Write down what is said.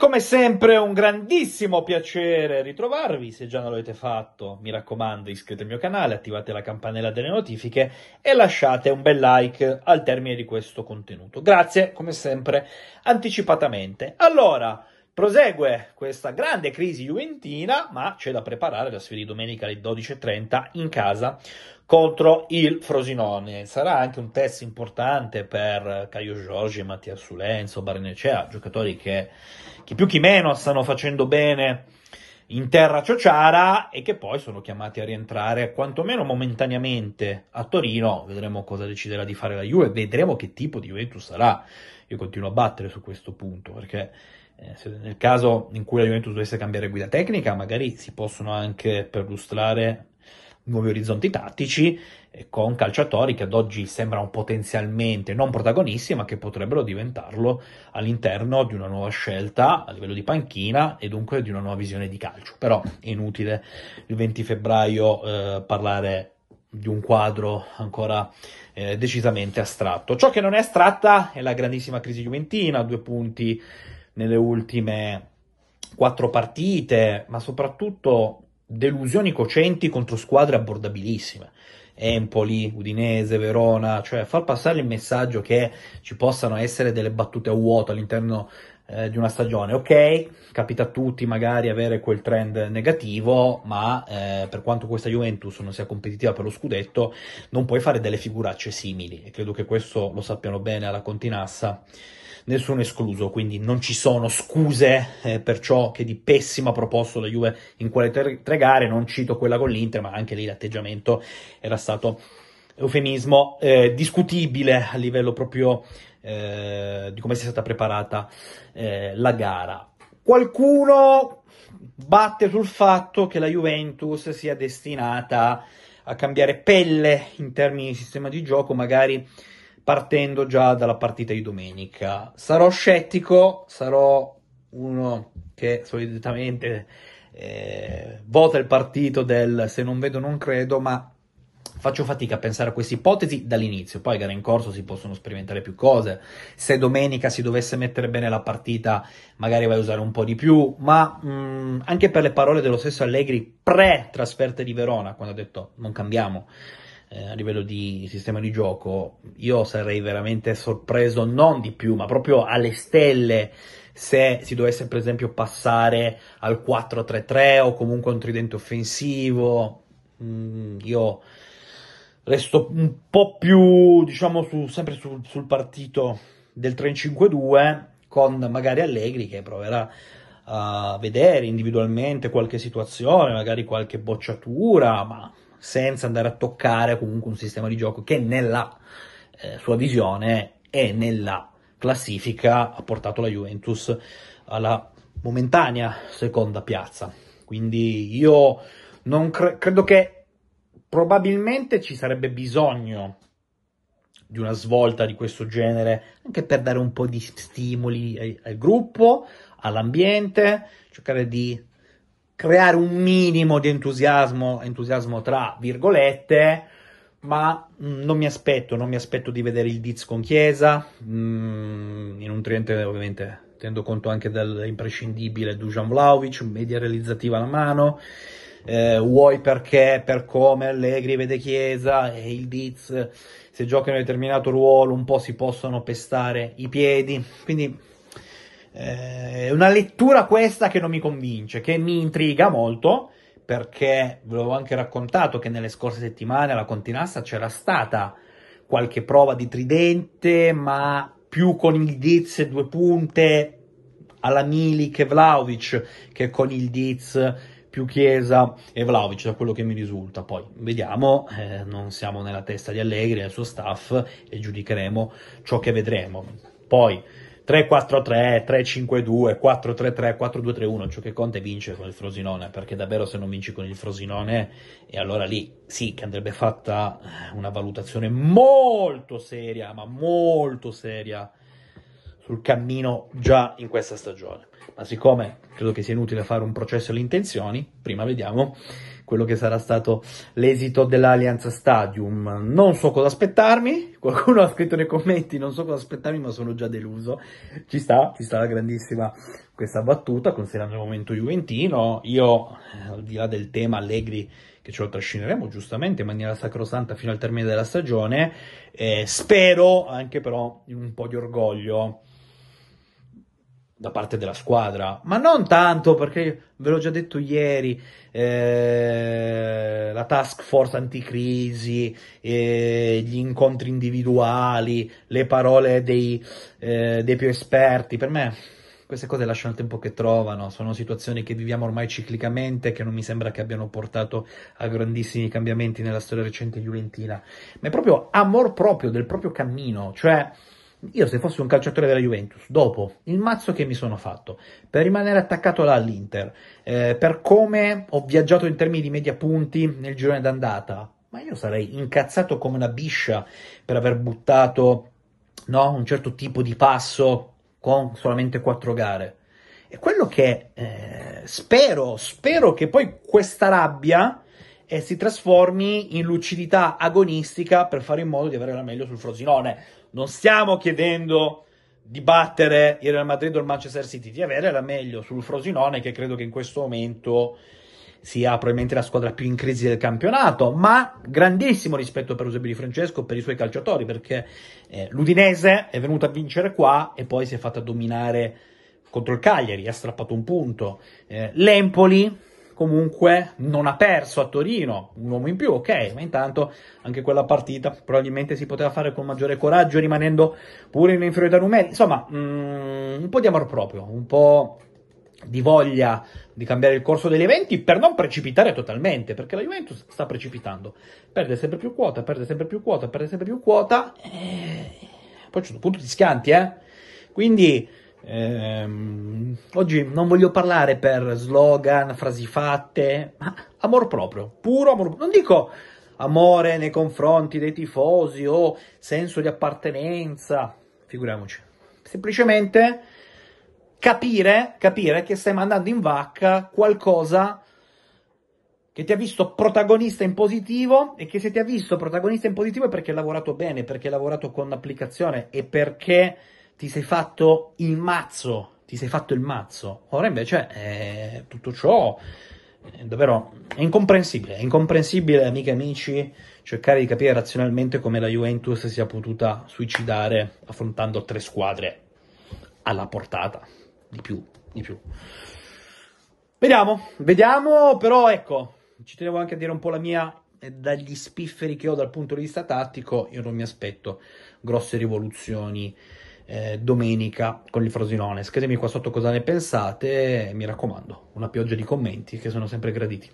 come sempre un grandissimo piacere ritrovarvi, se già non l'avete fatto mi raccomando iscrivetevi al mio canale, attivate la campanella delle notifiche e lasciate un bel like al termine di questo contenuto. Grazie come sempre anticipatamente. Allora, prosegue questa grande crisi juventina, ma c'è da preparare la sfida di domenica alle 12.30 in casa contro il Frosinone. Sarà anche un test importante per Caio Giorgi, Mattia Sulenzo, Barnecea, giocatori che chi più chi meno stanno facendo bene in terra ciociara e che poi sono chiamati a rientrare quantomeno momentaneamente a Torino. Vedremo cosa deciderà di fare la Juve, vedremo che tipo di Juventus sarà. Io continuo a battere su questo punto perché eh, nel caso in cui la Juventus dovesse cambiare guida tecnica, magari si possono anche perlustrare nuovi orizzonti tattici eh, con calciatori che ad oggi sembrano potenzialmente non protagonisti, ma che potrebbero diventarlo all'interno di una nuova scelta a livello di panchina e dunque di una nuova visione di calcio. Però è inutile il 20 febbraio eh, parlare di un quadro ancora eh, decisamente astratto. Ciò che non è astratta è la grandissima crisi juventina, due punti nelle ultime quattro partite, ma soprattutto delusioni cocenti contro squadre abbordabilissime. Empoli, Udinese, Verona, cioè far passare il messaggio che ci possano essere delle battute a vuoto all'interno eh, di una stagione. Ok, capita a tutti magari avere quel trend negativo, ma eh, per quanto questa Juventus non sia competitiva per lo scudetto, non puoi fare delle figuracce simili e credo che questo lo sappiano bene alla Continassa nessuno escluso, quindi non ci sono scuse eh, per ciò che di pessimo ha proposto la Juve in quelle tre, tre, gare, non cito quella con l'Inter, ma anche lì l'atteggiamento era stato eufemismo eh, discutibile a livello proprio eh, di come sia stata preparata eh, la gara. Qualcuno batte sul fatto che la Juventus sia destinata a cambiare pelle in termini di sistema di gioco, magari partendo già dalla partita di domenica. Sarò scettico, sarò uno che solitamente eh, vota il partito del se non vedo non credo, ma faccio fatica a pensare a queste ipotesi dall'inizio. Poi, gara in corso, si possono sperimentare più cose. Se domenica si dovesse mettere bene la partita, magari vai a usare un po' di più. Ma mh, mm, anche per le parole dello stesso Allegri pre-trasferte di Verona, quando ha detto non cambiamo eh, a livello di sistema di gioco, io sarei veramente sorpreso non di più, ma proprio alle stelle se si dovesse per esempio passare al 4-3-3 o comunque un tridente offensivo. Mm, io resto un po' più, diciamo, su, sempre sul, sul partito del 3-5-2 con magari Allegri che proverà a vedere individualmente qualche situazione, magari qualche bocciatura, ma senza andare a toccare comunque un sistema di gioco che nella eh, sua visione e nella classifica ha portato la Juventus alla momentanea seconda piazza. Quindi io non cre- credo che probabilmente ci sarebbe bisogno di una svolta di questo genere anche per dare un po' di stimoli al, al gruppo, all'ambiente, cercare di creare un minimo di entusiasmo, entusiasmo tra virgolette, ma mm, non mi aspetto, non mi aspetto di vedere il Diz con Chiesa, mm, in un tridente ovviamente tenendo conto anche dell'imprescindibile Dujan Vlaovic, media realizzativa alla mano, eh, vuoi perché, per come Allegri vede Chiesa e il Diz, se gioca in un determinato ruolo un po' si possono pestare i piedi, quindi eh, una lettura questa che non mi convince, che mi intriga molto, perché ve l'avevo anche raccontato che nelle scorse settimane alla Continassa c'era stata qualche prova di tridente, ma più con il Diz due punte alla Milik e Vlaovic che con il Diz più Chiesa e Vlaovic, da quello che mi risulta. Poi vediamo, eh, non siamo nella testa di Allegri e del suo staff e giudicheremo ciò che vedremo. Poi 3-4-3, 3-5-2, 4-3-3, 4-2-3-1, ciò che conta è vincere con il Frosinone, perché davvero se non vinci con il Frosinone, e allora lì sì che andrebbe fatta una valutazione molto seria, ma molto seria sul cammino già in questa stagione. Ma siccome credo che sia inutile fare un processo alle intenzioni, prima vediamo quello che sarà stato l'esito dell'Allianz Stadium. Non so cosa aspettarmi, qualcuno ha scritto nei commenti non so cosa aspettarmi ma sono già deluso, ci sta, ci sta la grandissima questa battuta, considerando il momento juventino. Io, al di là del tema Allegri, che ce lo trascineremo giustamente in maniera sacrosanta fino al termine della stagione, eh, spero anche però in un po' di orgoglio da parte della squadra, ma non tanto perché ve l'ho già detto ieri, eh, la task force anticrisi, eh, gli incontri individuali, le parole dei, eh, dei più esperti, per me queste cose lasciano il tempo che trovano, sono situazioni che viviamo ormai ciclicamente, che non mi sembra che abbiano portato a grandissimi cambiamenti nella storia recente juventina, ma è proprio amor proprio del proprio cammino, cioè io se fossi un calciatore della Juventus, dopo il mazzo che mi sono fatto, per rimanere attaccato là all'Inter, eh, per come ho viaggiato in termini di media punti nel girone d'andata, ma io sarei incazzato come una biscia per aver buttato no, un certo tipo di passo con solamente quattro gare. E quello che eh, spero, spero che poi questa rabbia eh, si trasformi in lucidità agonistica per fare in modo di avere la meglio sul Frosinone non stiamo chiedendo di battere il Real Madrid o il Manchester City, di avere la meglio sul Frosinone, che credo che in questo momento sia probabilmente la squadra più in crisi del campionato, ma grandissimo rispetto per Eusebio Di Francesco, per i suoi calciatori, perché eh, l'Udinese è venuto a vincere qua e poi si è fatta dominare contro il Cagliari, ha strappato un punto. Eh, L'Empoli comunque non ha perso a Torino, un uomo in più, ok, ma intanto anche quella partita probabilmente si poteva fare con maggiore coraggio, rimanendo pure in inferiorità numerica. Insomma, mm, un po' di amor proprio, un po' di voglia di cambiare il corso degli eventi per non precipitare totalmente, perché la Juventus sta precipitando, perde sempre più quota, perde sempre più quota, perde sempre più quota, e poi c'è un punto di schianti, eh? Quindi Ehm, oggi non voglio parlare per slogan, frasi fatte, ma amor proprio, puro amor. Non dico amore nei confronti dei tifosi o senso di appartenenza, figuriamoci. Semplicemente capire, capire che stai mandando in vacca qualcosa che ti ha visto protagonista in positivo e che se ti ha visto protagonista in positivo è perché hai lavorato bene, perché hai lavorato con applicazione e perché ti sei fatto il mazzo, ti sei fatto il mazzo. Ora invece eh, tutto ciò è davvero è incomprensibile, è incomprensibile, amiche e amici, cercare di capire razionalmente come la Juventus sia potuta suicidare affrontando tre squadre alla portata, di più, di più. Vediamo, vediamo, però ecco, ci tenevo anche a dire un po' la mia dagli spifferi che ho dal punto di vista tattico, io non mi aspetto grosse rivoluzioni eh, domenica con il Frosinone. Scrivetemi qua sotto cosa ne pensate, mi raccomando, una pioggia di commenti che sono sempre graditi.